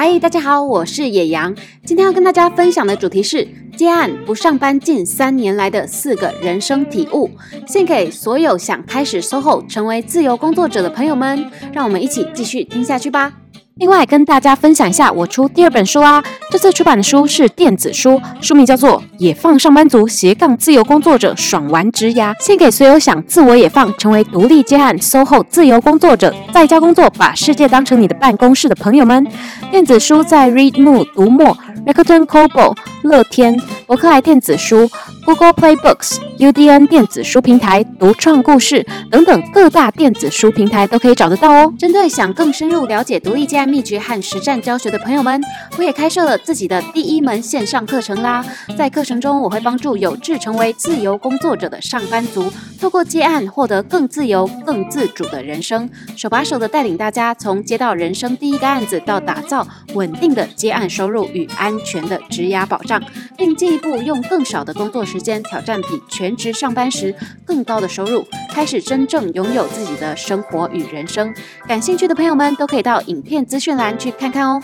嗨，大家好，我是野羊。今天要跟大家分享的主题是接案不上班近三年来的四个人生体悟，献给所有想开始 SOHO 成为自由工作者的朋友们。让我们一起继续听下去吧。另外，跟大家分享一下，我出第二本书啊！这次出版的书是电子书，书名叫做《野放上班族斜杠自由工作者爽玩职涯》，献给所有想自我野放，成为独立接案 SOHO 自由工作者，在家工作，把世界当成你的办公室的朋友们。电子书在 Readmo 读墨。Rakuten Kobo、乐天、博客来电子书、Google Play Books、UDN 电子书平台、独创故事等等各大电子书平台都可以找得到哦。针对想更深入了解独立接案秘诀和实战教学的朋友们，我也开设了自己的第一门线上课程啦。在课程中，我会帮助有志成为自由工作者的上班族，透过接案获得更自由、更自主的人生，手把手的带领大家从接到人生第一个案子，到打造稳定的接案收入与安全的职涯保障，并进一步用更少的工作时时间挑战比全职上班时更高的收入，开始真正拥有自己的生活与人生。感兴趣的朋友们都可以到影片资讯栏去看看哦。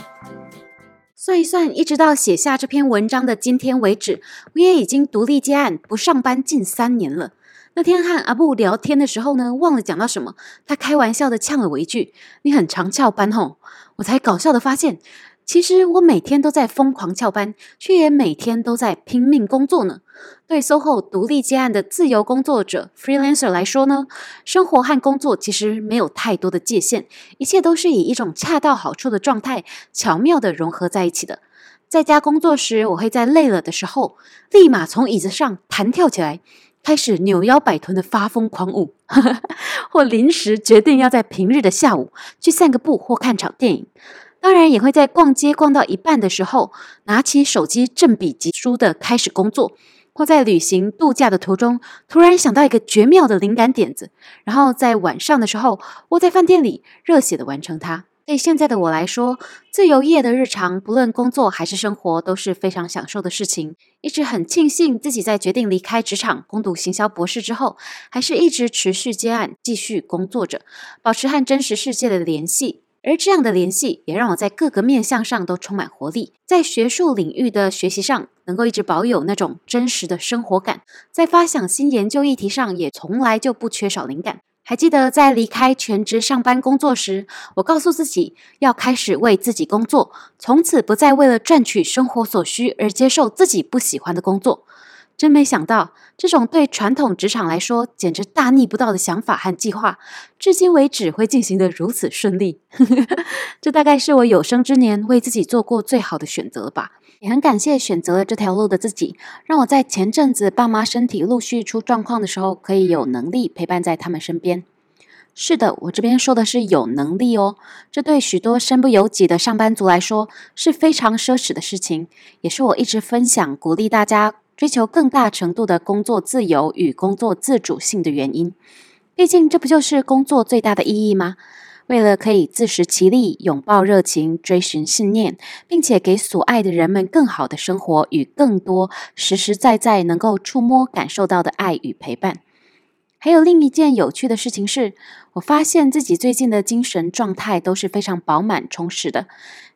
算一算，一直到写下这篇文章的今天为止，我也已经独立接案不上班近三年了。那天和阿布聊天的时候呢，忘了讲到什么，他开玩笑的呛了我一句：“你很常翘班吼。”我才搞笑的发现。其实我每天都在疯狂翘班，却也每天都在拼命工作呢。对 SOHO 独立接案的自由工作者 freelancer 来说呢，生活和工作其实没有太多的界限，一切都是以一种恰到好处的状态，巧妙地融合在一起的。在家工作时，我会在累了的时候，立马从椅子上弹跳起来，开始扭腰摆臀的发疯狂舞，或临时决定要在平日的下午去散个步或看场电影。当然也会在逛街逛到一半的时候，拿起手机振笔疾书的开始工作，或在旅行度假的途中，突然想到一个绝妙的灵感点子，然后在晚上的时候窝在饭店里热血的完成它。对现在的我来说，自由业的日常，不论工作还是生活，都是非常享受的事情。一直很庆幸自己在决定离开职场攻读行销博士之后，还是一直持续接案，继续工作着，保持和真实世界的联系。而这样的联系也让我在各个面向上都充满活力，在学术领域的学习上能够一直保有那种真实的生活感，在发想新研究议题上也从来就不缺少灵感。还记得在离开全职上班工作时，我告诉自己要开始为自己工作，从此不再为了赚取生活所需而接受自己不喜欢的工作。真没想到，这种对传统职场来说简直大逆不道的想法和计划，至今为止会进行得如此顺利。这大概是我有生之年为自己做过最好的选择吧。也很感谢选择了这条路的自己，让我在前阵子爸妈身体陆续出状况的时候，可以有能力陪伴在他们身边。是的，我这边说的是有能力哦。这对许多身不由己的上班族来说是非常奢侈的事情，也是我一直分享鼓励大家。追求更大程度的工作自由与工作自主性的原因，毕竟这不就是工作最大的意义吗？为了可以自食其力、拥抱热情、追寻信念，并且给所爱的人们更好的生活与更多实实在在能够触摸感受到的爱与陪伴。还有另一件有趣的事情是，我发现自己最近的精神状态都是非常饱满充实的，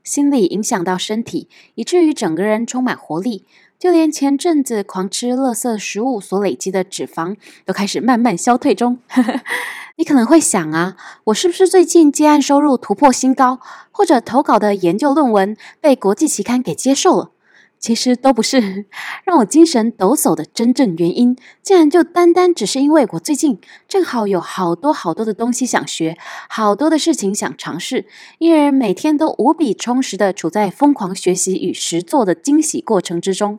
心理影响到身体，以至于整个人充满活力。就连前阵子狂吃垃圾食物所累积的脂肪都开始慢慢消退中。你可能会想啊，我是不是最近接案收入突破新高，或者投稿的研究论文被国际期刊给接受了？其实都不是，让我精神抖擞的真正原因，竟然就单单只是因为我最近正好有好多好多的东西想学，好多的事情想尝试，因而每天都无比充实的处在疯狂学习与实作的惊喜过程之中。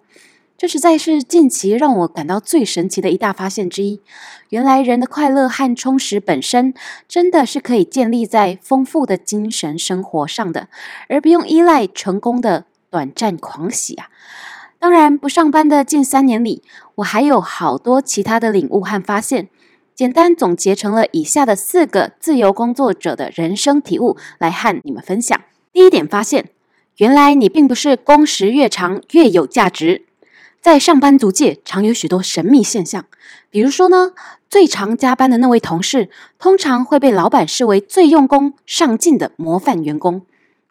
这实在是近期让我感到最神奇的一大发现之一。原来人的快乐和充实本身，真的是可以建立在丰富的精神生活上的，而不用依赖成功的。短暂狂喜啊！当然，不上班的近三年里，我还有好多其他的领悟和发现。简单总结成了以下的四个自由工作者的人生体悟，来和你们分享。第一点发现，原来你并不是工时越长越有价值。在上班族界，常有许多神秘现象，比如说呢，最常加班的那位同事，通常会被老板视为最用功、上进的模范员工。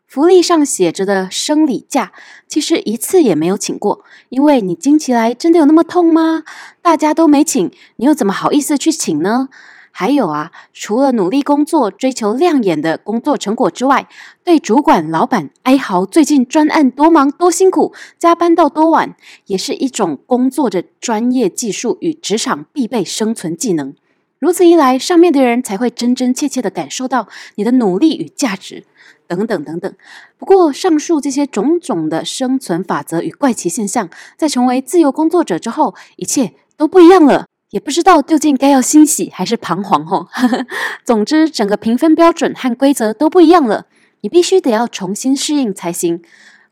福利上写着的生理假，其实一次也没有请过，因为你经期来真的有那么痛吗？大家都没请，你又怎么好意思去请呢？还有啊，除了努力工作、追求亮眼的工作成果之外，对主管、老板哀嚎最近专案多忙多辛苦，加班到多晚，也是一种工作的专业技术与职场必备生存技能。如此一来，上面的人才会真真切切地感受到你的努力与价值。等等等等，不过上述这些种种的生存法则与怪奇现象，在成为自由工作者之后，一切都不一样了。也不知道究竟该要欣喜还是彷徨哦。总之，整个评分标准和规则都不一样了，你必须得要重新适应才行。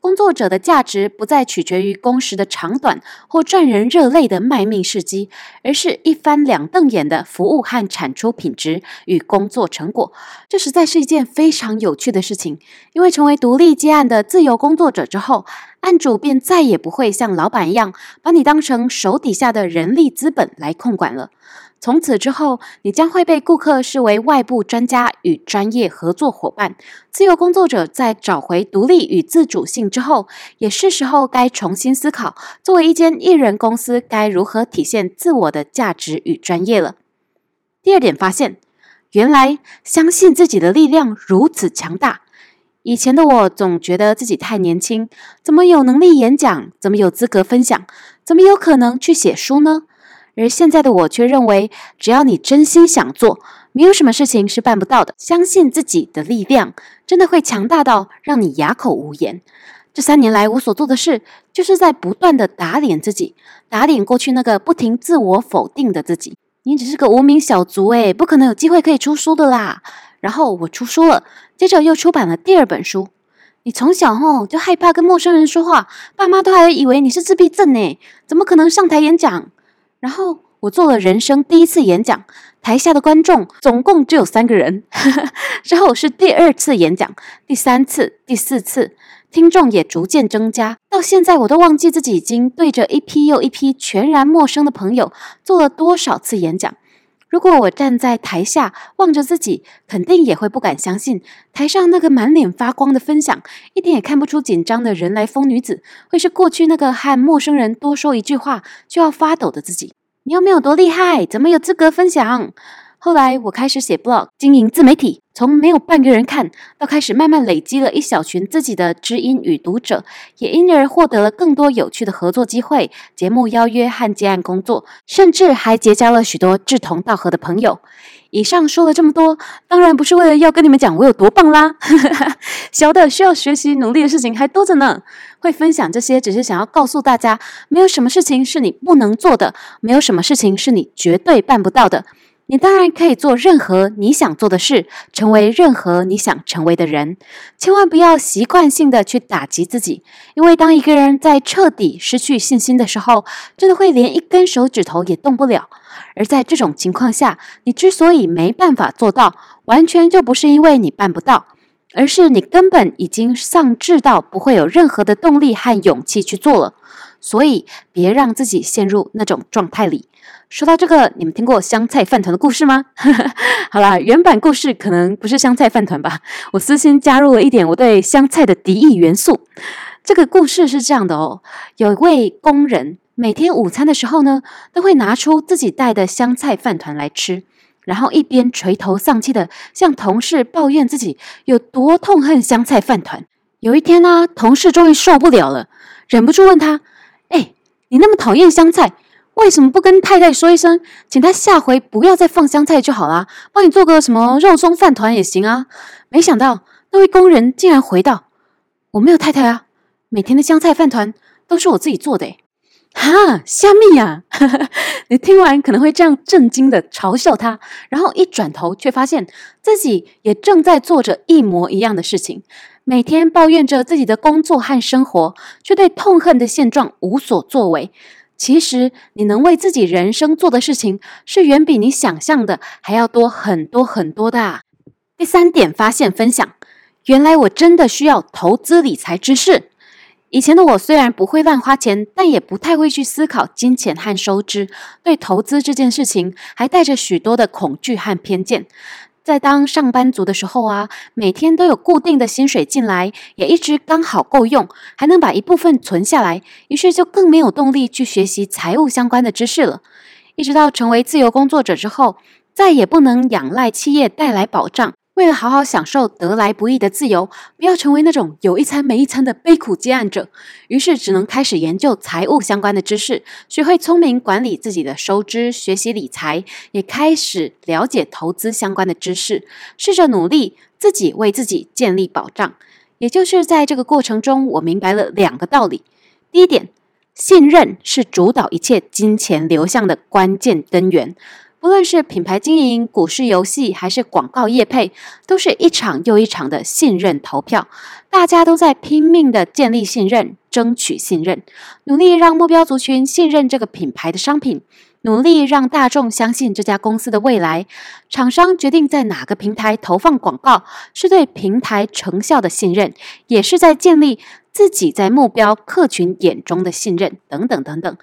工作者的价值不再取决于工时的长短或赚人热泪的卖命事迹，而是一翻两瞪眼的服务和产出品质与工作成果。这实在是一件非常有趣的事情，因为成为独立接案的自由工作者之后，案主便再也不会像老板一样把你当成手底下的人力资本来控管了。从此之后，你将会被顾客视为外部专家与专业合作伙伴。自由工作者在找回独立与自主性之后，也是时候该重新思考，作为一间艺人公司该如何体现自我的价值与专业了。第二点发现，原来相信自己的力量如此强大。以前的我总觉得自己太年轻，怎么有能力演讲？怎么有资格分享？怎么有可能去写书呢？而现在的我却认为，只要你真心想做，没有什么事情是办不到的。相信自己的力量，真的会强大到让你哑口无言。这三年来，我所做的事，就是在不断地打脸自己，打脸过去那个不停自我否定的自己。你只是个无名小卒，诶，不可能有机会可以出书的啦。然后我出书了，接着又出版了第二本书。你从小吼就害怕跟陌生人说话，爸妈都还以为你是自闭症呢，怎么可能上台演讲？然后我做了人生第一次演讲，台下的观众总共只有三个人。之后是第二次演讲，第三次、第四次，听众也逐渐增加。到现在，我都忘记自己已经对着一批又一批全然陌生的朋友做了多少次演讲。如果我站在台下望着自己，肯定也会不敢相信，台上那个满脸发光的分享，一点也看不出紧张的人来疯女子，会是过去那个和陌生人多说一句话就要发抖的自己。你又没有多厉害，怎么有资格分享？后来我开始写 blog，经营自媒体，从没有半个人看到开始慢慢累积了一小群自己的知音与读者，也因而获得了更多有趣的合作机会、节目邀约和接案工作，甚至还结交了许多志同道合的朋友。以上说了这么多，当然不是为了要跟你们讲我有多棒啦，小的需要学习努力的事情还多着呢。会分享这些，只是想要告诉大家，没有什么事情是你不能做的，没有什么事情是你绝对办不到的。你当然可以做任何你想做的事，成为任何你想成为的人。千万不要习惯性的去打击自己，因为当一个人在彻底失去信心的时候，真的会连一根手指头也动不了。而在这种情况下，你之所以没办法做到，完全就不是因为你办不到，而是你根本已经丧志到不会有任何的动力和勇气去做了。所以，别让自己陷入那种状态里。说到这个，你们听过香菜饭团的故事吗？好啦，原版故事可能不是香菜饭团吧，我私心加入了一点我对香菜的敌意元素。这个故事是这样的哦，有一位工人每天午餐的时候呢，都会拿出自己带的香菜饭团来吃，然后一边垂头丧气的向同事抱怨自己有多痛恨香菜饭团。有一天呢，同事终于受不了了，忍不住问他：“哎，你那么讨厌香菜？”为什么不跟太太说一声，请她下回不要再放香菜就好啦？帮你做个什么肉松饭团也行啊！没想到那位工人竟然回道：“我没有太太啊，每天的香菜饭团都是我自己做的。”哈，虾米呀！你听完可能会这样震惊的嘲笑他，然后一转头却发现自己也正在做着一模一样的事情，每天抱怨着自己的工作和生活，却对痛恨的现状无所作为。其实，你能为自己人生做的事情，是远比你想象的还要多很多很多的啊。第三点发现分享，原来我真的需要投资理财知识。以前的我虽然不会乱花钱，但也不太会去思考金钱和收支，对投资这件事情还带着许多的恐惧和偏见。在当上班族的时候啊，每天都有固定的薪水进来，也一直刚好够用，还能把一部分存下来，于是就更没有动力去学习财务相关的知识了。一直到成为自由工作者之后，再也不能仰赖企业带来保障。为了好好享受得来不易的自由，不要成为那种有一餐没一餐的悲苦接案者，于是只能开始研究财务相关的知识，学会聪明管理自己的收支，学习理财，也开始了解投资相关的知识，试着努力自己为自己建立保障。也就是在这个过程中，我明白了两个道理：第一点，信任是主导一切金钱流向的关键根源。无论是品牌经营、股市游戏，还是广告业配，都是一场又一场的信任投票。大家都在拼命的建立信任，争取信任，努力让目标族群信任这个品牌的商品，努力让大众相信这家公司的未来。厂商决定在哪个平台投放广告，是对平台成效的信任，也是在建立自己在目标客群眼中的信任，等等等等。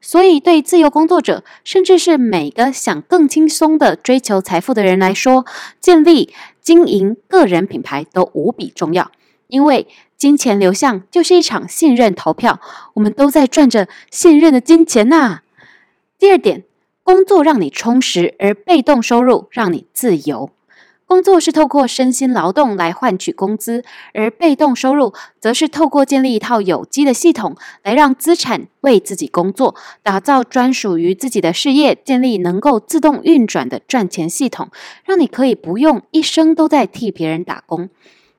所以，对自由工作者，甚至是每个想更轻松的追求财富的人来说，建立、经营个人品牌都无比重要。因为金钱流向就是一场信任投票，我们都在赚着信任的金钱呐。第二点，工作让你充实，而被动收入让你自由。工作是透过身心劳动来换取工资，而被动收入则是透过建立一套有机的系统，来让资产为自己工作，打造专属于自己的事业，建立能够自动运转的赚钱系统，让你可以不用一生都在替别人打工。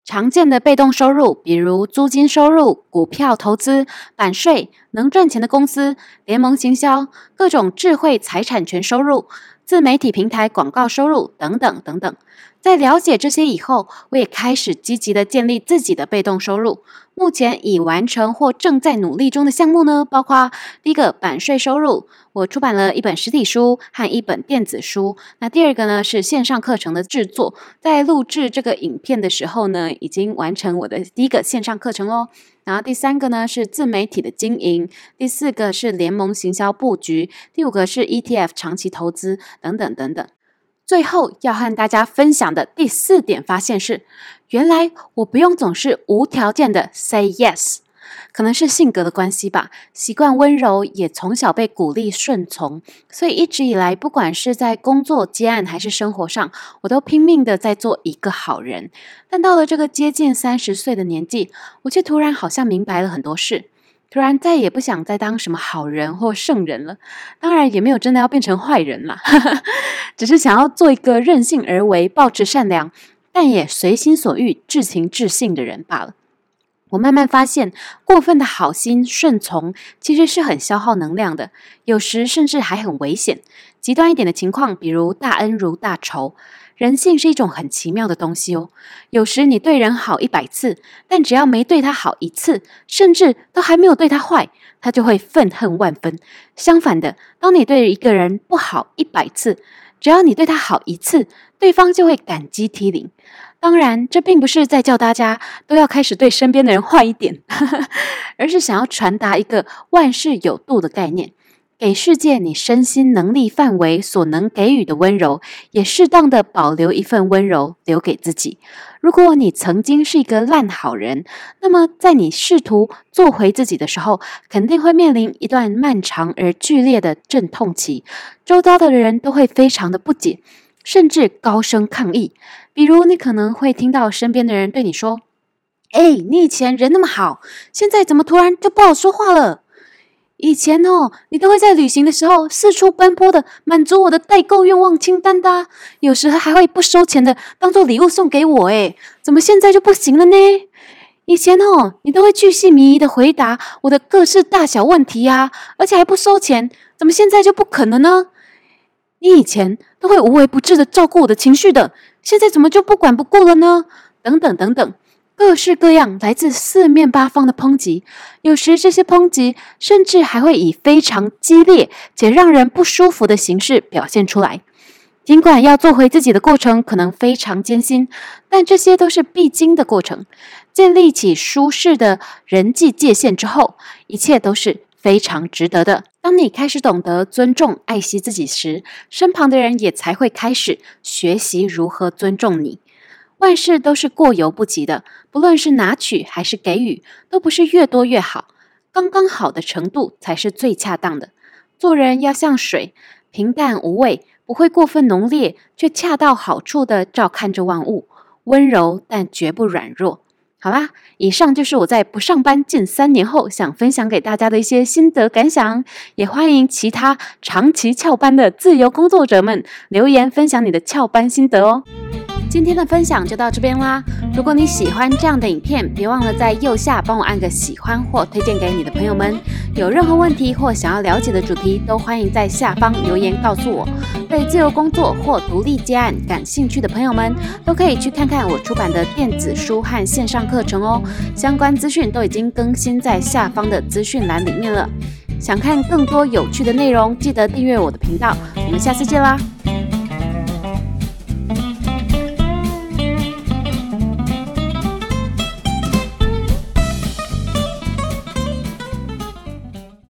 常见的被动收入，比如租金收入、股票投资、版税、能赚钱的公司、联盟行销、各种智慧财产权收入、自媒体平台广告收入等等等等。在了解这些以后，我也开始积极的建立自己的被动收入。目前已完成或正在努力中的项目呢，包括第一个版税收入，我出版了一本实体书和一本电子书。那第二个呢是线上课程的制作，在录制这个影片的时候呢，已经完成我的第一个线上课程喽。然后第三个呢是自媒体的经营，第四个是联盟行销布局，第五个是 ETF 长期投资等等等等。最后要和大家分享的第四点发现是，原来我不用总是无条件的 say yes，可能是性格的关系吧，习惯温柔，也从小被鼓励顺从，所以一直以来，不管是在工作接案还是生活上，我都拼命的在做一个好人。但到了这个接近三十岁的年纪，我却突然好像明白了很多事。突然再也不想再当什么好人或圣人了，当然也没有真的要变成坏人啦，只是想要做一个任性而为、抱持善良，但也随心所欲、至情至性的人罢了。我慢慢发现，过分的好心顺从其实是很消耗能量的，有时甚至还很危险。极端一点的情况，比如大恩如大仇。人性是一种很奇妙的东西哦。有时你对人好一百次，但只要没对他好一次，甚至都还没有对他坏，他就会愤恨万分。相反的，当你对一个人不好一百次，只要你对他好一次，对方就会感激涕零。当然，这并不是在叫大家都要开始对身边的人坏一点，而是想要传达一个万事有度的概念。给世界你身心能力范围所能给予的温柔，也适当的保留一份温柔留给自己。如果你曾经是一个烂好人，那么在你试图做回自己的时候，肯定会面临一段漫长而剧烈的阵痛期。周遭的人都会非常的不解，甚至高声抗议。比如，你可能会听到身边的人对你说：“哎，你以前人那么好，现在怎么突然就不好说话了？”以前哦，你都会在旅行的时候四处奔波的满足我的代购愿望清单的，有时候还会不收钱的当做礼物送给我，诶，怎么现在就不行了呢？以前哦，你都会巨细靡遗的回答我的各式大小问题呀，而且还不收钱，怎么现在就不肯了呢？你以前都会无微不至的照顾我的情绪的，现在怎么就不管不顾了呢？等等等等。各式各样来自四面八方的抨击，有时这些抨击甚至还会以非常激烈且让人不舒服的形式表现出来。尽管要做回自己的过程可能非常艰辛，但这些都是必经的过程。建立起舒适的人际界限之后，一切都是非常值得的。当你开始懂得尊重、爱惜自己时，身旁的人也才会开始学习如何尊重你。万事都是过犹不及的，不论是拿取还是给予，都不是越多越好，刚刚好的程度才是最恰当的。做人要像水，平淡无味，不会过分浓烈，却恰到好处地照看着万物，温柔但绝不软弱。好啦，以上就是我在不上班近三年后想分享给大家的一些心得感想，也欢迎其他长期翘班的自由工作者们留言分享你的翘班心得哦。今天的分享就到这边啦。如果你喜欢这样的影片，别忘了在右下帮我按个喜欢或推荐给你的朋友们。有任何问题或想要了解的主题，都欢迎在下方留言告诉我。对自由工作或独立接案感兴趣的朋友们，都可以去看看我出版的电子书和线上课程哦。相关资讯都已经更新在下方的资讯栏里面了。想看更多有趣的内容，记得订阅我的频道。我们下次见啦！